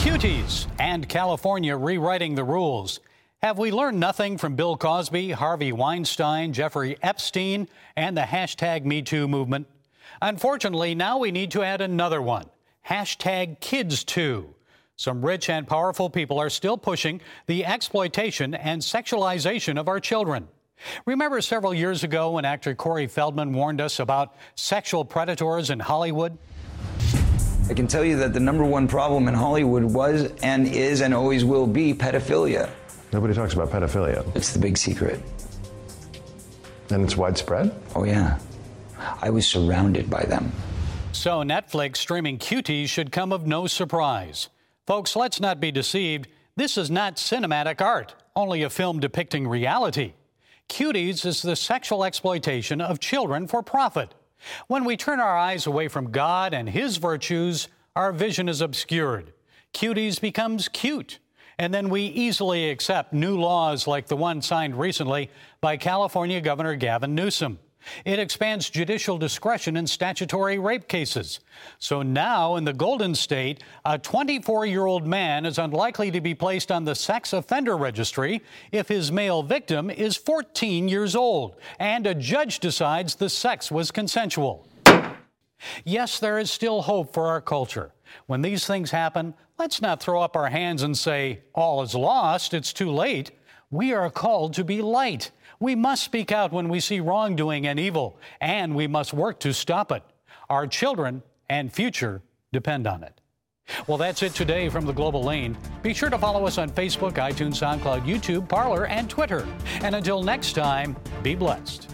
Cuties and California rewriting the rules. Have we learned nothing from Bill Cosby, Harvey Weinstein, Jeffrey Epstein, and the hashtag MeToo movement? Unfortunately, now we need to add another one hashtag KidsToo. Some rich and powerful people are still pushing the exploitation and sexualization of our children. Remember several years ago when actor Corey Feldman warned us about sexual predators in Hollywood? I can tell you that the number one problem in Hollywood was and is and always will be pedophilia. Nobody talks about pedophilia. It's the big secret. And it's widespread? Oh, yeah. I was surrounded by them. So Netflix streaming cuties should come of no surprise. Folks, let's not be deceived. This is not cinematic art, only a film depicting reality. Cuties is the sexual exploitation of children for profit. When we turn our eyes away from God and His virtues, our vision is obscured. Cuties becomes cute. And then we easily accept new laws like the one signed recently by California Governor Gavin Newsom. It expands judicial discretion in statutory rape cases. So now, in the Golden State, a 24 year old man is unlikely to be placed on the sex offender registry if his male victim is 14 years old and a judge decides the sex was consensual. Yes, there is still hope for our culture. When these things happen, let's not throw up our hands and say, all is lost, it's too late. We are called to be light. We must speak out when we see wrongdoing and evil, and we must work to stop it. Our children and future depend on it. Well, that's it today from the Global Lane. Be sure to follow us on Facebook, iTunes, SoundCloud, YouTube, Parler, and Twitter. And until next time, be blessed.